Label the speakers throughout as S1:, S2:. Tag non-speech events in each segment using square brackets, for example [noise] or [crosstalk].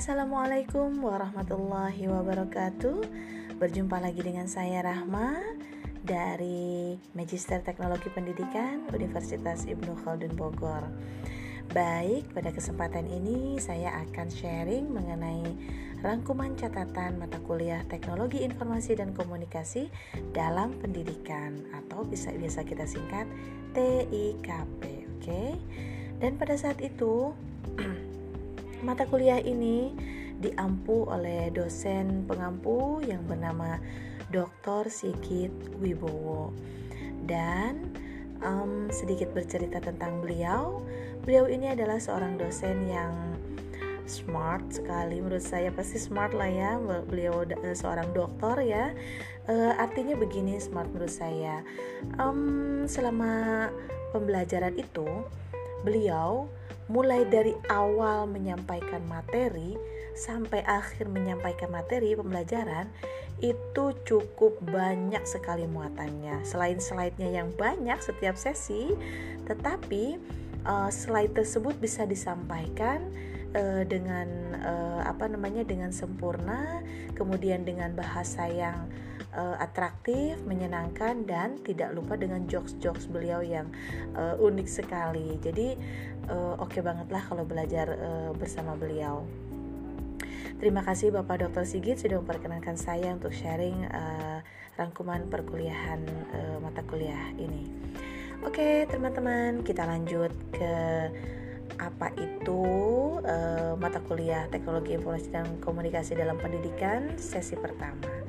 S1: Assalamualaikum warahmatullahi wabarakatuh Berjumpa lagi dengan saya Rahma Dari Magister Teknologi Pendidikan Universitas Ibnu Khaldun Bogor Baik, pada kesempatan ini saya akan sharing mengenai rangkuman catatan mata kuliah Teknologi Informasi dan Komunikasi dalam pendidikan atau bisa biasa kita singkat TIKP, oke? Okay? Dan pada saat itu [clears throat] Mata kuliah ini diampu oleh dosen pengampu yang bernama Dr. Sigit Wibowo. Dan um, sedikit bercerita tentang beliau, beliau ini adalah seorang dosen yang smart sekali menurut saya pasti smart lah ya beliau uh, seorang dokter ya uh, artinya begini smart menurut saya um, selama pembelajaran itu beliau mulai dari awal menyampaikan materi sampai akhir menyampaikan materi pembelajaran itu cukup banyak sekali muatannya. Selain slide-nya yang banyak setiap sesi, tetapi uh, slide tersebut bisa disampaikan uh, dengan uh, apa namanya dengan sempurna, kemudian dengan bahasa yang uh, atraktif, menyenangkan dan tidak lupa dengan jokes-jokes beliau yang uh, unik sekali. Jadi uh, oke okay banget lah kalau belajar uh, bersama beliau. Terima kasih Bapak Dr. Sigit sudah memperkenankan saya untuk sharing uh, rangkuman perkuliahan uh, mata kuliah ini. Oke, teman-teman, kita lanjut ke apa itu uh, mata kuliah Teknologi Informasi dan Komunikasi dalam Pendidikan sesi pertama.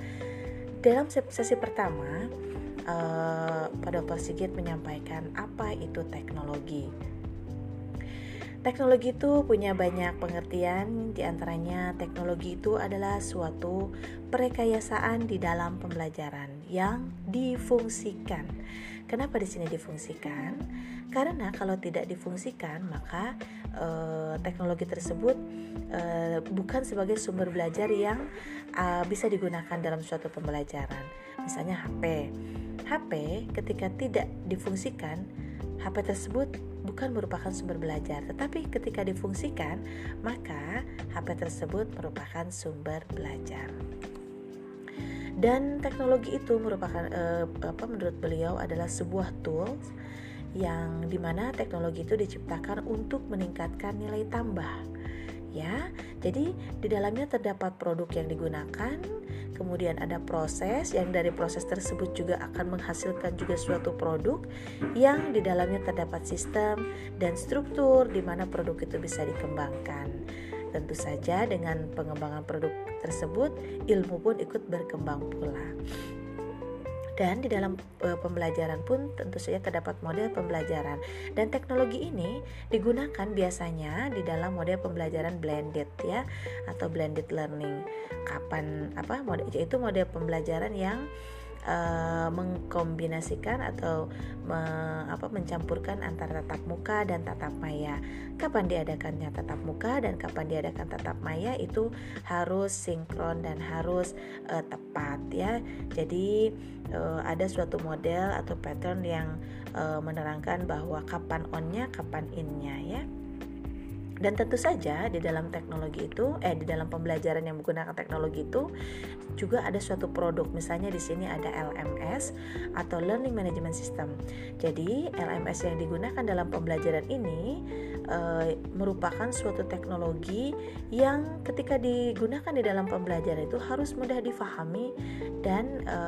S1: Dalam sesi pertama, uh, Pak Dr. Sigit menyampaikan apa itu teknologi. Teknologi itu punya banyak pengertian, di antaranya teknologi itu adalah suatu perekayasaan di dalam pembelajaran yang difungsikan. Kenapa di sini difungsikan? Karena kalau tidak difungsikan, maka eh, teknologi tersebut eh, bukan sebagai sumber belajar yang eh, bisa digunakan dalam suatu pembelajaran. Misalnya HP. HP ketika tidak difungsikan, HP tersebut bukan merupakan sumber belajar, tetapi ketika difungsikan, maka HP tersebut merupakan sumber belajar. Dan teknologi itu merupakan eh, apa menurut beliau adalah sebuah tools yang di mana teknologi itu diciptakan untuk meningkatkan nilai tambah ya jadi di dalamnya terdapat produk yang digunakan kemudian ada proses yang dari proses tersebut juga akan menghasilkan juga suatu produk yang di dalamnya terdapat sistem dan struktur di mana produk itu bisa dikembangkan. Tentu saja dengan pengembangan produk tersebut ilmu pun ikut berkembang pula dan di dalam e, pembelajaran pun tentu saja terdapat model pembelajaran. Dan teknologi ini digunakan biasanya di dalam model pembelajaran blended ya atau blended learning. Kapan apa model yaitu model pembelajaran yang uh, mengkombinasikan atau me, apa, mencampurkan antara tatap muka dan tatap maya. Kapan diadakannya tatap muka dan kapan diadakan tatap maya itu harus sinkron dan harus uh, tepat ya. Jadi uh, ada suatu model atau pattern yang uh, menerangkan bahwa kapan onnya, kapan innya ya. Dan tentu saja di dalam teknologi itu, eh di dalam pembelajaran yang menggunakan teknologi itu juga ada suatu produk. Misalnya di sini ada LMS atau Learning Management System. Jadi LMS yang digunakan dalam pembelajaran ini e, merupakan suatu teknologi yang ketika digunakan di dalam pembelajaran itu harus mudah difahami dan e,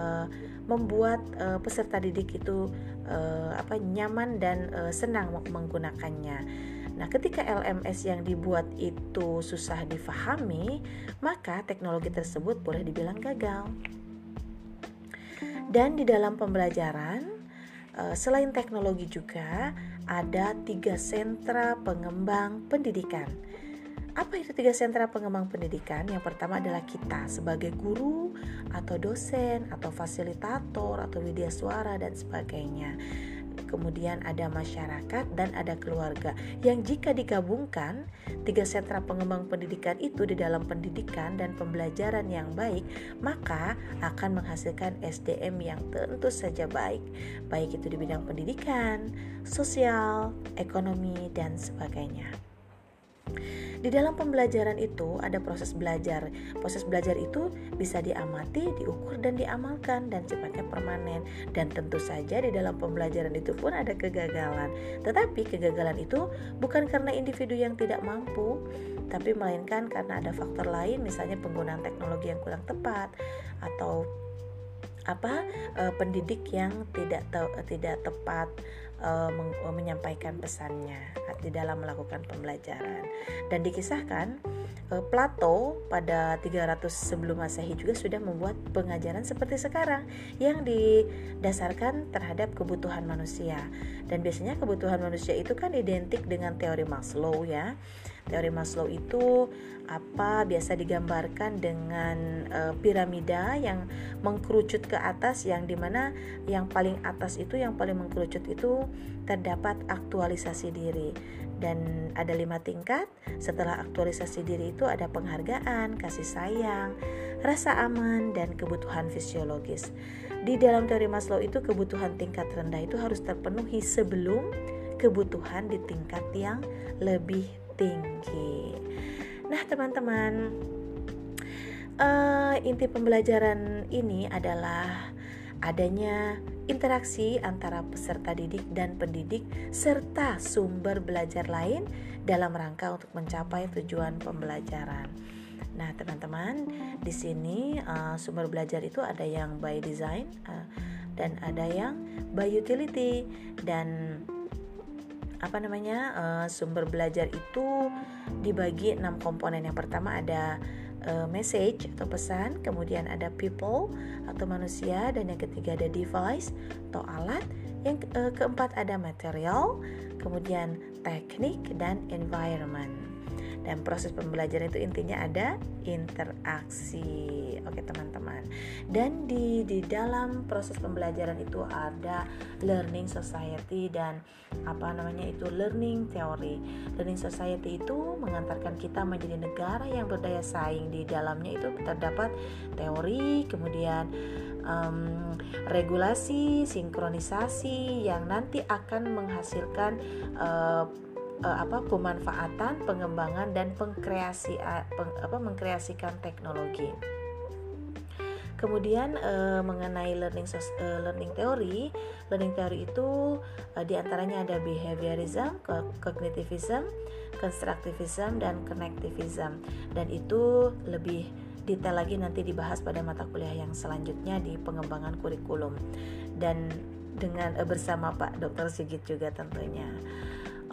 S1: membuat e, peserta didik itu e, apa nyaman dan e, senang menggunakannya. Nah, ketika LMS yang dibuat itu susah difahami, maka teknologi tersebut boleh dibilang gagal. Dan di dalam pembelajaran, eh, selain teknologi juga ada tiga sentra pengembang pendidikan. Apa itu tiga sentra pengembang pendidikan? Yang pertama adalah kita sebagai guru atau dosen atau fasilitator atau media suara dan sebagainya kemudian ada masyarakat dan ada keluarga yang jika digabungkan tiga sentra pengembang pendidikan itu di dalam pendidikan dan pembelajaran yang baik maka akan menghasilkan SDM yang tentu saja baik baik itu di bidang pendidikan, sosial, ekonomi dan sebagainya. Di dalam pembelajaran itu ada proses belajar. Proses belajar itu bisa diamati, diukur dan diamalkan dan sifatnya permanen. Dan tentu saja di dalam pembelajaran itu pun ada kegagalan. Tetapi kegagalan itu bukan karena individu yang tidak mampu, tapi melainkan karena ada faktor lain misalnya penggunaan teknologi yang kurang tepat atau apa uh, pendidik yang tidak tidak tepat uh, menyampaikan pesannya di dalam melakukan pembelajaran. Dan dikisahkan uh, Plato pada 300 sebelum Masehi juga sudah membuat pengajaran seperti sekarang yang didasarkan terhadap kebutuhan manusia. Dan biasanya kebutuhan manusia itu kan identik dengan teori Maslow ya Teori Maslow itu apa? Biasa digambarkan dengan e, piramida yang mengkerucut ke atas yang di mana yang paling atas itu yang paling mengkerucut itu terdapat aktualisasi diri. Dan ada lima tingkat. Setelah aktualisasi diri itu ada penghargaan kasih sayang rasa aman dan kebutuhan fisiologis. Di dalam teori Maslow itu kebutuhan tingkat rendah itu harus terpenuhi sebelum kebutuhan di tingkat yang lebih tinggi. Nah, teman-teman, uh, inti pembelajaran ini adalah adanya interaksi antara peserta didik dan pendidik serta sumber belajar lain dalam rangka untuk mencapai tujuan pembelajaran. Nah, teman-teman, di sini uh, sumber belajar itu ada yang by design uh, dan ada yang by utility dan apa namanya uh, sumber belajar itu dibagi enam komponen. Yang pertama ada uh, message atau pesan kemudian ada people atau manusia dan yang ketiga ada device atau alat. Yang uh, keempat ada material kemudian teknik dan environment dan proses pembelajaran itu intinya ada interaksi. Oke teman-teman. Dan di di dalam proses pembelajaran itu ada learning society dan apa namanya itu learning theory. Learning society itu mengantarkan kita menjadi negara yang berdaya saing. Di dalamnya itu terdapat teori kemudian um, regulasi sinkronisasi yang nanti akan menghasilkan uh, uh, apa pemanfaatan, pengembangan dan pengkreasi peng, apa mengkreasikan teknologi. Kemudian uh, mengenai learning uh, learning theory, learning theory itu uh, di antaranya ada behaviorism, cognitivism, constructivism dan connectivism dan itu lebih detail lagi nanti dibahas pada mata kuliah yang selanjutnya di pengembangan kurikulum dan dengan bersama Pak Dr. Sigit juga tentunya.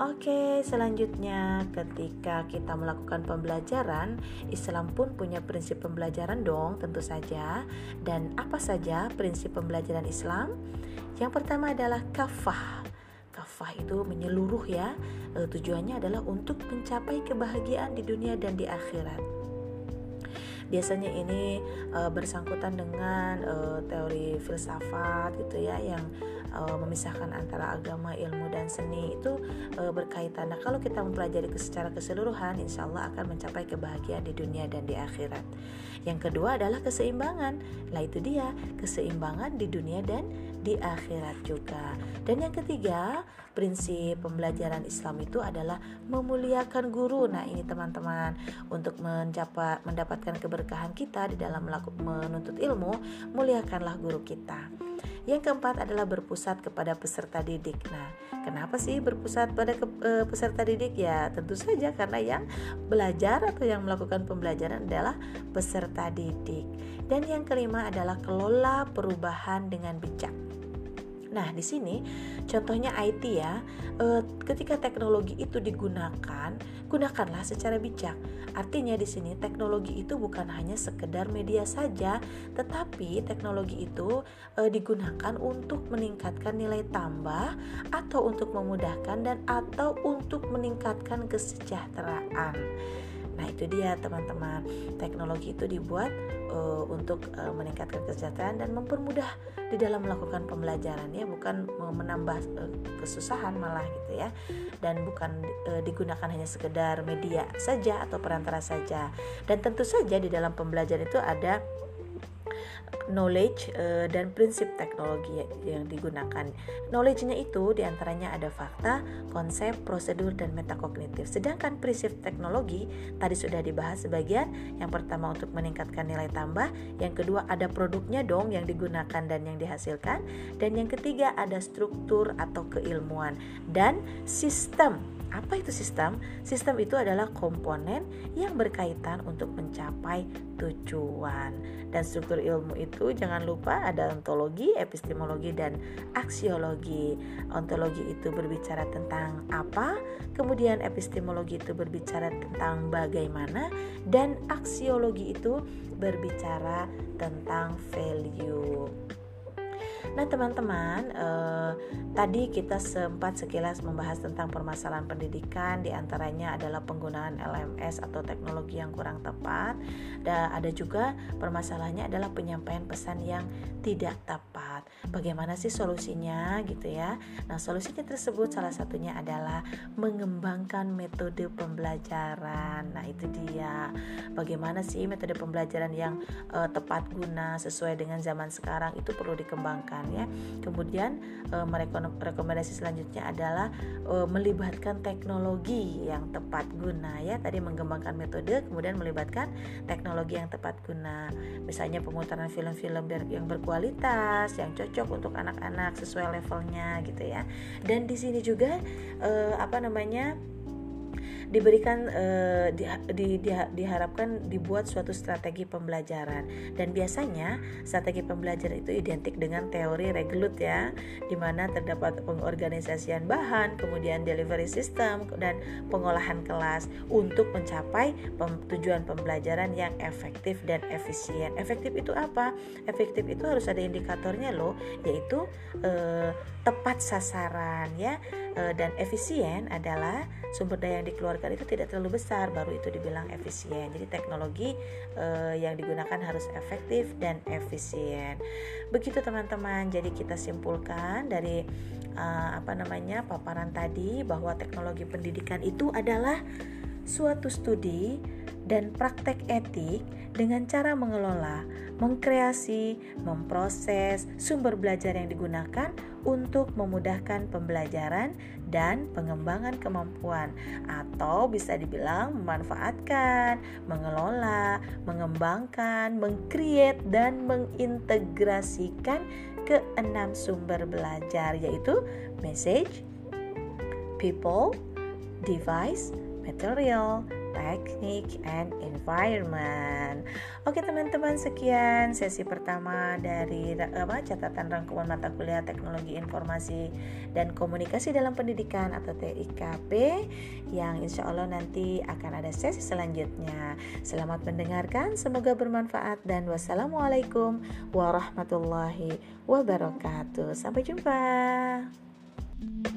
S1: Oke, selanjutnya ketika kita melakukan pembelajaran, Islam pun punya prinsip pembelajaran dong, tentu saja. Dan apa saja prinsip pembelajaran Islam? Yang pertama adalah kafah. Kafah itu menyeluruh ya. E, tujuannya adalah untuk mencapai kebahagiaan di dunia dan di akhirat. Biasanya ini e, bersangkutan dengan e, teori filsafat gitu ya yang uh, memisahkan antara agama, ilmu dan seni itu uh, berkaitan. Nah, kalau kita mempelajari secara keseluruhan, insya Allah akan mencapai kebahagiaan di dunia dan di akhirat. Yang kedua adalah keseimbangan. Lah itu dia, keseimbangan di dunia dan di akhirat juga. Dan yang ketiga, prinsip pembelajaran Islam itu adalah memuliakan guru. Nah, ini teman-teman, untuk mencapai mendapatkan keberkahan kita di dalam menuntut ilmu, muliakanlah guru kita. Yang keempat adalah berpusat kepada peserta didik. Nah, kenapa sih berpusat pada ke, e, peserta didik? Ya, tentu saja karena yang belajar atau yang melakukan pembelajaran adalah peserta didik. Dan yang kelima adalah kelola perubahan dengan bijak. Nah, di sini contohnya IT ya. E, ketika teknologi itu digunakan, gunakanlah secara bijak. Artinya di sini teknologi itu bukan hanya sekedar media saja, tetapi teknologi itu e, digunakan untuk meningkatkan nilai tambah atau untuk memudahkan dan atau untuk meningkatkan kesejahteraan. Nah, itu dia teman-teman. Teknologi itu dibuat uh, untuk uh, meningkatkan kesejahteraan dan mempermudah di dalam melakukan pembelajaran ya, bukan menambah uh, kesusahan malah gitu ya. Dan bukan uh, digunakan hanya sekedar media saja atau perantara saja. Dan tentu saja di dalam pembelajaran itu ada knowledge uh, dan prinsip teknologi yang digunakan. Knowledge-nya itu di antaranya ada fakta, konsep, prosedur, dan metakognitif. Sedangkan prinsip teknologi tadi sudah dibahas sebagian. Yang pertama untuk meningkatkan nilai tambah, yang kedua ada produknya dong yang digunakan dan yang dihasilkan, dan yang ketiga ada struktur atau keilmuan dan sistem apa itu sistem? Sistem itu adalah komponen yang berkaitan untuk mencapai tujuan. Dan struktur ilmu itu jangan lupa ada ontologi, epistemologi, dan aksiologi. Ontologi itu berbicara tentang apa, kemudian epistemologi itu berbicara tentang bagaimana, dan aksiologi itu berbicara tentang value. Nah, teman-teman, eh, tadi kita sempat sekilas membahas tentang permasalahan pendidikan, di antaranya adalah penggunaan LMS atau teknologi yang kurang tepat, dan ada juga permasalahannya adalah penyampaian pesan yang tidak tepat. Bagaimana sih solusinya, gitu ya? Nah, solusinya tersebut salah satunya adalah mengembangkan metode pembelajaran. Nah, itu dia. Bagaimana sih metode pembelajaran yang eh, tepat guna sesuai dengan zaman sekarang itu perlu dikembangkan ya. Kemudian e, rekomendasi selanjutnya adalah e, melibatkan teknologi yang tepat guna ya. Tadi mengembangkan metode, kemudian melibatkan teknologi yang tepat guna. Misalnya pemutaran film-film yang berkualitas, yang cocok untuk anak-anak sesuai levelnya gitu ya. Dan di sini juga e, apa namanya? Diberikan uh, di, di, di, diharapkan dibuat suatu strategi pembelajaran. Dan biasanya strategi pembelajaran itu identik dengan teori reglut ya di mana terdapat pengorganisasian bahan kemudian delivery system dan pengolahan kelas untuk mencapai pem, tujuan pembelajaran yang efektif dan efisien. Efektif itu apa? Efektif itu harus ada indikatornya loh yaitu uh, tepat sasaran ya uh, dan efisien adalah sumber daya yang dikeluarkan itu tidak terlalu besar baru itu dibilang efisien. Jadi teknologi uh, yang digunakan harus efektif dan efisien. Begitu teman-teman. Jadi kita simpulkan dari uh, apa namanya paparan tadi bahwa teknologi pendidikan itu adalah suatu studi dan praktek etik dengan cara mengelola, mengkreasi, memproses sumber belajar yang digunakan untuk memudahkan pembelajaran dan pengembangan kemampuan atau bisa dibilang memanfaatkan, mengelola, mengembangkan, mengcreate dan mengintegrasikan ke enam sumber belajar yaitu message, people, device, material, teknik, and environment. Oke teman-teman sekian sesi pertama dari apa catatan rangkuman mata kuliah Teknologi Informasi dan Komunikasi dalam Pendidikan atau TIKP yang insya Allah nanti akan ada sesi selanjutnya. Selamat mendengarkan, semoga bermanfaat dan wassalamualaikum warahmatullahi wabarakatuh. Sampai jumpa. thank you